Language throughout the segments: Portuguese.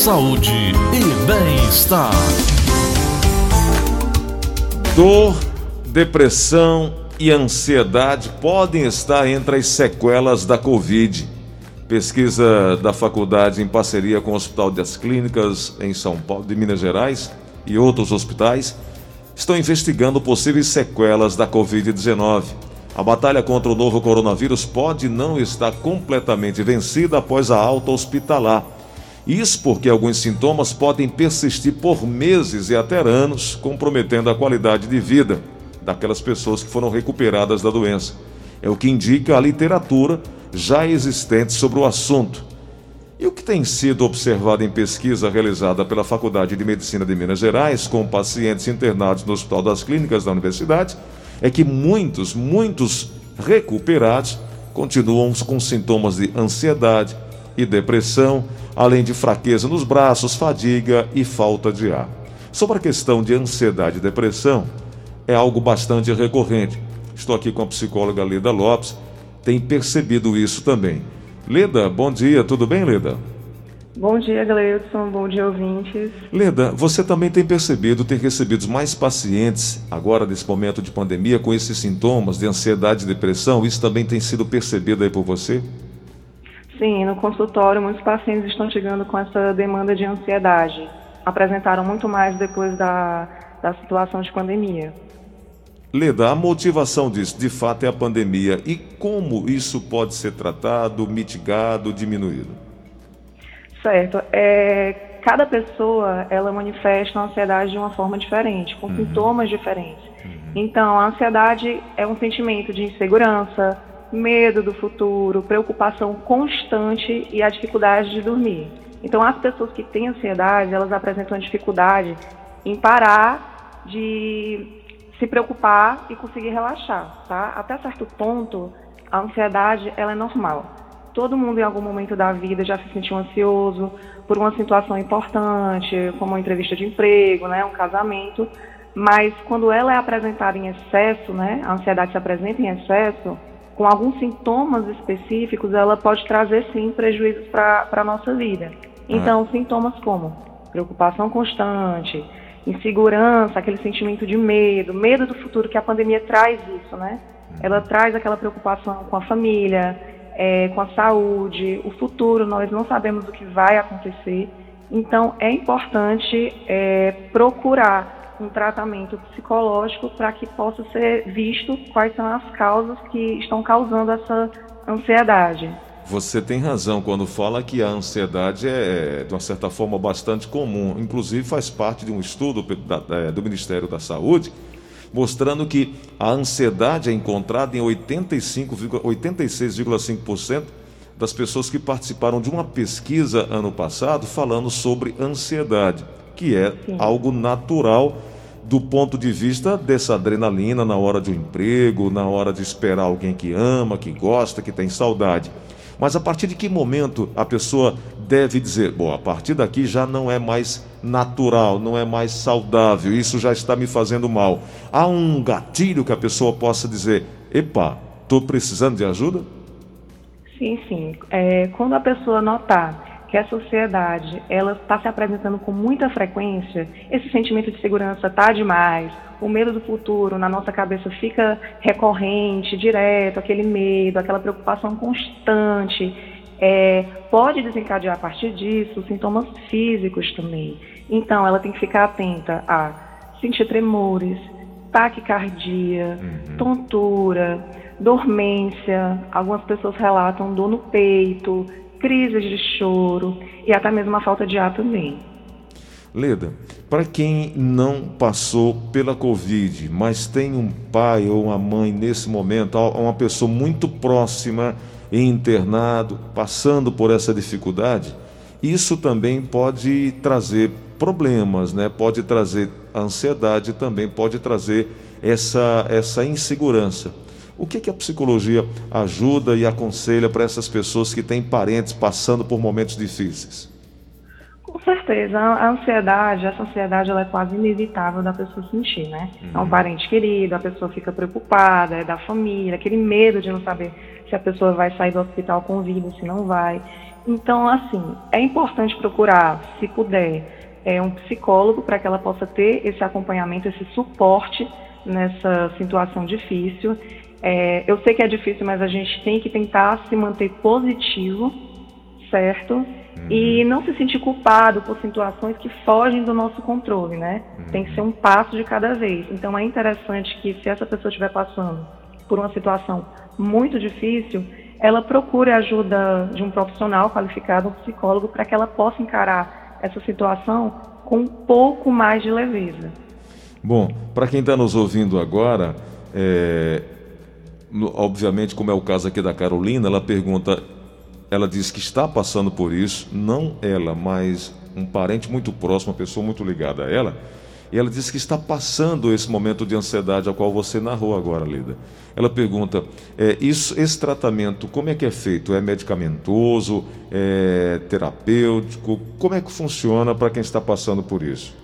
saúde e bem-estar. Dor, depressão e ansiedade podem estar entre as sequelas da Covid. Pesquisa da faculdade em parceria com o Hospital das Clínicas em São Paulo, de Minas Gerais e outros hospitais estão investigando possíveis sequelas da Covid-19. A batalha contra o novo coronavírus pode não estar completamente vencida após a alta hospitalar. Isso porque alguns sintomas podem persistir por meses e até anos, comprometendo a qualidade de vida daquelas pessoas que foram recuperadas da doença. É o que indica a literatura já existente sobre o assunto. E o que tem sido observado em pesquisa realizada pela Faculdade de Medicina de Minas Gerais com pacientes internados no Hospital das Clínicas da Universidade é que muitos, muitos recuperados continuam com sintomas de ansiedade e depressão, além de fraqueza nos braços, fadiga e falta de ar. Sobre a questão de ansiedade e depressão, é algo bastante recorrente. Estou aqui com a psicóloga Leda Lopes, tem percebido isso também. Leda, bom dia, tudo bem, Leda? Bom dia, Gleudson. Bom dia, ouvintes. Leda, você também tem percebido, tem recebido mais pacientes agora nesse momento de pandemia com esses sintomas de ansiedade e depressão? Isso também tem sido percebido aí por você? Sim, no consultório muitos pacientes estão chegando com essa demanda de ansiedade. Apresentaram muito mais depois da, da situação de pandemia. Leda, a motivação disso, de fato, é a pandemia. E como isso pode ser tratado, mitigado, diminuído? Certo. É, cada pessoa, ela manifesta a ansiedade de uma forma diferente, com uhum. sintomas diferentes. Uhum. Então, a ansiedade é um sentimento de insegurança, medo do futuro, preocupação constante e a dificuldade de dormir. Então, as pessoas que têm ansiedade, elas apresentam dificuldade em parar de se preocupar e conseguir relaxar, tá? Até certo ponto, a ansiedade, ela é normal. Todo mundo em algum momento da vida já se sentiu ansioso por uma situação importante, como uma entrevista de emprego, né, um casamento, mas quando ela é apresentada em excesso, né, a ansiedade se apresenta em excesso, com alguns sintomas específicos, ela pode trazer sim prejuízos para a nossa vida. Então, sintomas como preocupação constante, insegurança, aquele sentimento de medo, medo do futuro, que a pandemia traz isso, né? Ela traz aquela preocupação com a família, é, com a saúde, o futuro, nós não sabemos o que vai acontecer. Então, é importante é, procurar um tratamento psicológico para que possa ser visto quais são as causas que estão causando essa ansiedade. Você tem razão quando fala que a ansiedade é, de uma certa forma, bastante comum. Inclusive, faz parte de um estudo do Ministério da Saúde mostrando que a ansiedade é encontrada em 86,5% das pessoas que participaram de uma pesquisa ano passado falando sobre ansiedade, que é Sim. algo natural do ponto de vista dessa adrenalina na hora de um emprego, na hora de esperar alguém que ama, que gosta, que tem saudade. Mas a partir de que momento a pessoa deve dizer, bom, a partir daqui já não é mais natural, não é mais saudável, isso já está me fazendo mal. Há um gatilho que a pessoa possa dizer, epa, estou precisando de ajuda? Sim, sim. É, quando a pessoa notar que a sociedade ela está se apresentando com muita frequência, esse sentimento de segurança está demais, o medo do futuro na nossa cabeça fica recorrente, direto, aquele medo, aquela preocupação constante, é, pode desencadear a partir disso sintomas físicos também. Então, ela tem que ficar atenta a sentir tremores, taquicardia, uhum. tontura, dormência. Algumas pessoas relatam dor no peito, crises de choro e até mesmo a falta de ar também. Leda, para quem não passou pela Covid, mas tem um pai ou uma mãe nesse momento, uma pessoa muito próxima internado, passando por essa dificuldade, isso também pode trazer problemas, né? Pode trazer ansiedade, também pode trazer essa essa insegurança. O que, que a psicologia ajuda e aconselha para essas pessoas que têm parentes passando por momentos difíceis? Com certeza, a ansiedade, essa ansiedade ela é quase inevitável da pessoa sentir, né? Uhum. É um parente querido, a pessoa fica preocupada, é da família, aquele medo de não saber se a pessoa vai sair do hospital com vida, se não vai. Então, assim, é importante procurar, se puder, é, um psicólogo para que ela possa ter esse acompanhamento, esse suporte nessa situação difícil. É, eu sei que é difícil, mas a gente tem que tentar se manter positivo, certo? Uhum. E não se sentir culpado por situações que fogem do nosso controle, né? Uhum. Tem que ser um passo de cada vez. Então é interessante que se essa pessoa estiver passando por uma situação muito difícil, ela procure a ajuda de um profissional qualificado, um psicólogo, para que ela possa encarar essa situação com um pouco mais de leveza. Bom, para quem está nos ouvindo agora, é, obviamente, como é o caso aqui da Carolina, ela pergunta, ela diz que está passando por isso, não ela, mas um parente muito próximo, uma pessoa muito ligada a ela, e ela diz que está passando esse momento de ansiedade ao qual você narrou agora, Lida. Ela pergunta: é, isso, esse tratamento, como é que é feito? É medicamentoso? É terapêutico? Como é que funciona para quem está passando por isso?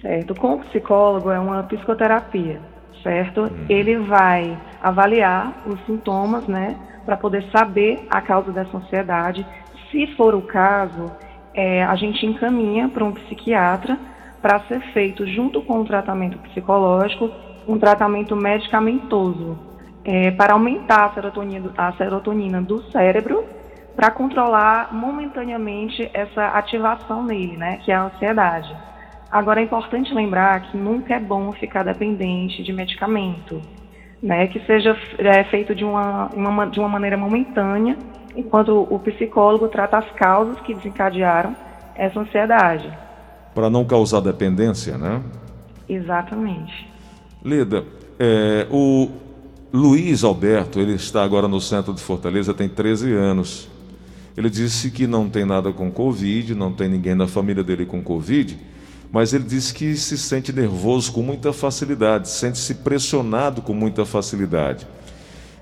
Certo. Com o psicólogo é uma psicoterapia, certo? Hum. Ele vai avaliar os sintomas, né, para poder saber a causa dessa ansiedade. Se for o caso, é, a gente encaminha para um psiquiatra para ser feito, junto com o tratamento psicológico, um tratamento medicamentoso é, para aumentar a serotonina, a serotonina do cérebro para controlar momentaneamente essa ativação nele, né, que é a ansiedade. Agora é importante lembrar que nunca é bom ficar dependente de medicamento, né, que seja é, feito de uma, uma, de uma maneira momentânea, enquanto o psicólogo trata as causas que desencadearam essa ansiedade para não causar dependência, né? Exatamente. Lida, é, o Luiz Alberto, ele está agora no centro de Fortaleza, tem 13 anos. Ele disse que não tem nada com Covid, não tem ninguém na família dele com Covid, mas ele disse que se sente nervoso com muita facilidade, sente-se pressionado com muita facilidade.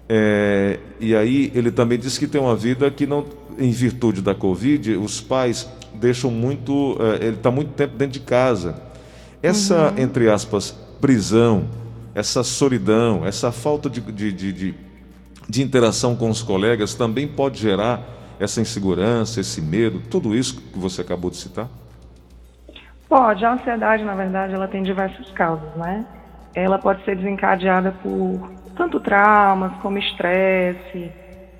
É, e aí ele também disse que tem uma vida que não, em virtude da Covid, os pais deixam muito. Uh, ele está muito tempo dentro de casa. Essa, uhum. entre aspas, prisão, essa solidão, essa falta de, de, de, de, de interação com os colegas também pode gerar essa insegurança, esse medo, tudo isso que você acabou de citar? Pode. A ansiedade, na verdade, ela tem diversas causas, né? Ela pode ser desencadeada por tanto traumas como estresse,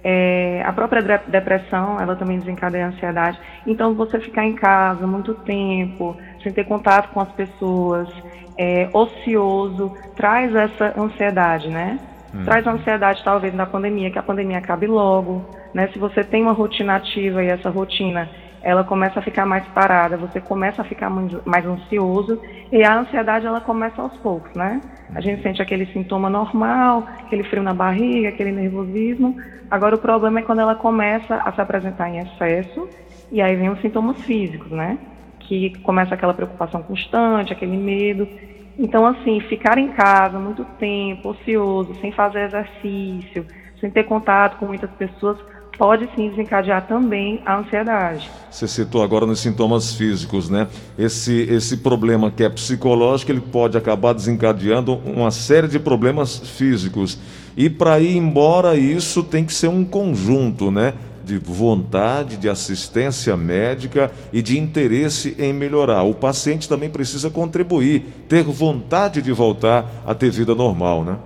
é, a própria depressão, ela também desencadeia a ansiedade. Então, você ficar em casa muito tempo, sem ter contato com as pessoas, é, ocioso, traz essa ansiedade, né? Hum. Traz a ansiedade, talvez, na pandemia, que a pandemia acabe logo, né? Se você tem uma rotina ativa e essa rotina ela começa a ficar mais parada, você começa a ficar mais ansioso e a ansiedade ela começa aos poucos, né? A gente sente aquele sintoma normal, aquele frio na barriga, aquele nervosismo. Agora o problema é quando ela começa a se apresentar em excesso e aí vem os sintomas físicos, né? Que começa aquela preocupação constante, aquele medo. Então assim, ficar em casa muito tempo, ocioso, sem fazer exercício, sem ter contato com muitas pessoas pode sim desencadear também a ansiedade. Você citou agora nos sintomas físicos, né? Esse, esse problema que é psicológico, ele pode acabar desencadeando uma série de problemas físicos. E para ir embora isso tem que ser um conjunto, né? De vontade, de assistência médica e de interesse em melhorar. O paciente também precisa contribuir, ter vontade de voltar a ter vida normal, né?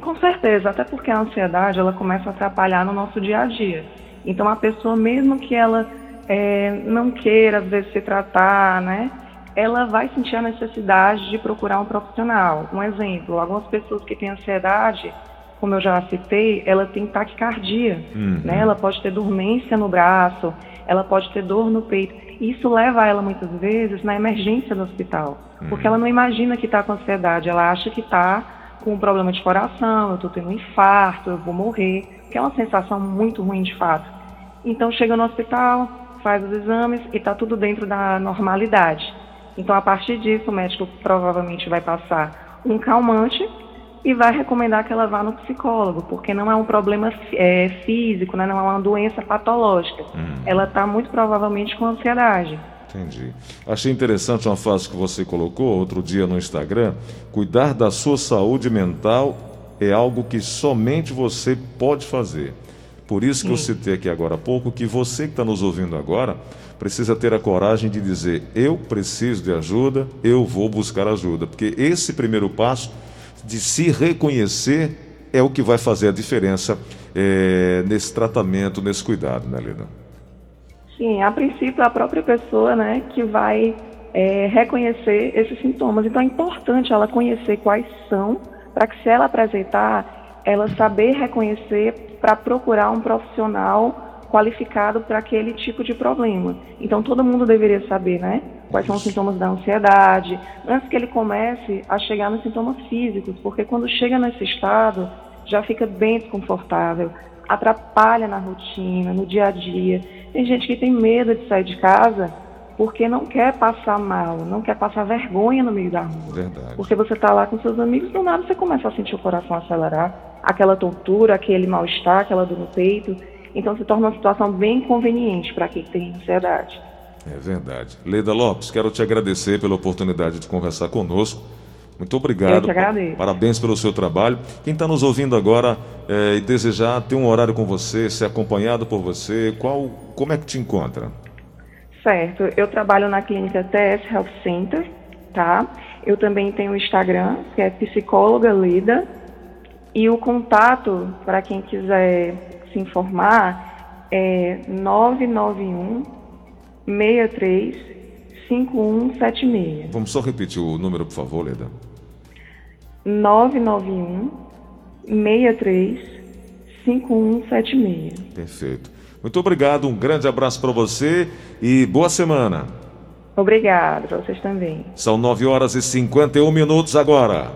Com certeza, até porque a ansiedade ela começa a atrapalhar no nosso dia a dia. Então a pessoa, mesmo que ela é, não queira às vezes se tratar, né, ela vai sentir a necessidade de procurar um profissional. Um exemplo, algumas pessoas que têm ansiedade, como eu já citei, ela tem taquicardia, uhum. né? Ela pode ter dormência no braço, ela pode ter dor no peito. Isso leva ela muitas vezes na emergência do hospital, uhum. porque ela não imagina que está com ansiedade, ela acha que está com um problema de coração, eu estou tendo um infarto, eu vou morrer, que é uma sensação muito ruim de fato. Então chega no hospital, faz os exames e está tudo dentro da normalidade. Então a partir disso o médico provavelmente vai passar um calmante e vai recomendar que ela vá no psicólogo, porque não é um problema é, físico, né? não é uma doença patológica. Hum. Ela está muito provavelmente com ansiedade. Entendi. Achei interessante uma frase que você colocou outro dia no Instagram: cuidar da sua saúde mental é algo que somente você pode fazer. Por isso que eu citei aqui agora há pouco que você que está nos ouvindo agora precisa ter a coragem de dizer: eu preciso de ajuda, eu vou buscar ajuda. Porque esse primeiro passo de se reconhecer é o que vai fazer a diferença é, nesse tratamento, nesse cuidado, né, Lida? Sim, a princípio a própria pessoa né, que vai é, reconhecer esses sintomas. Então é importante ela conhecer quais são, para que se ela apresentar, ela saber reconhecer para procurar um profissional qualificado para aquele tipo de problema. Então todo mundo deveria saber, né? Quais são os sintomas da ansiedade, antes que ele comece a chegar nos sintomas físicos, porque quando chega nesse estado, já fica bem desconfortável, atrapalha na rotina, no dia a dia. Tem gente que tem medo de sair de casa porque não quer passar mal, não quer passar vergonha no meio da rua. Verdade. Porque você está lá com seus amigos, do nada você começa a sentir o coração acelerar, aquela tontura, aquele mal-estar, aquela dor no peito. Então se torna uma situação bem inconveniente para quem tem ansiedade. É verdade. Leida Lopes, quero te agradecer pela oportunidade de conversar conosco. Muito obrigado. Eu te agradeço. Parabéns pelo seu trabalho. Quem está nos ouvindo agora é, e desejar ter um horário com você, ser acompanhado por você, qual, como é que te encontra? Certo. Eu trabalho na clínica TS Health Center, tá? Eu também tenho o Instagram, que é psicóloga Lida. E o contato, para quem quiser se informar, é 991 63 5176. Vamos só repetir o número, por favor, Leda. 991 63 5176. Perfeito. Muito obrigado, um grande abraço para você e boa semana. Obrigado, para vocês também. São 9 horas e 51 minutos agora.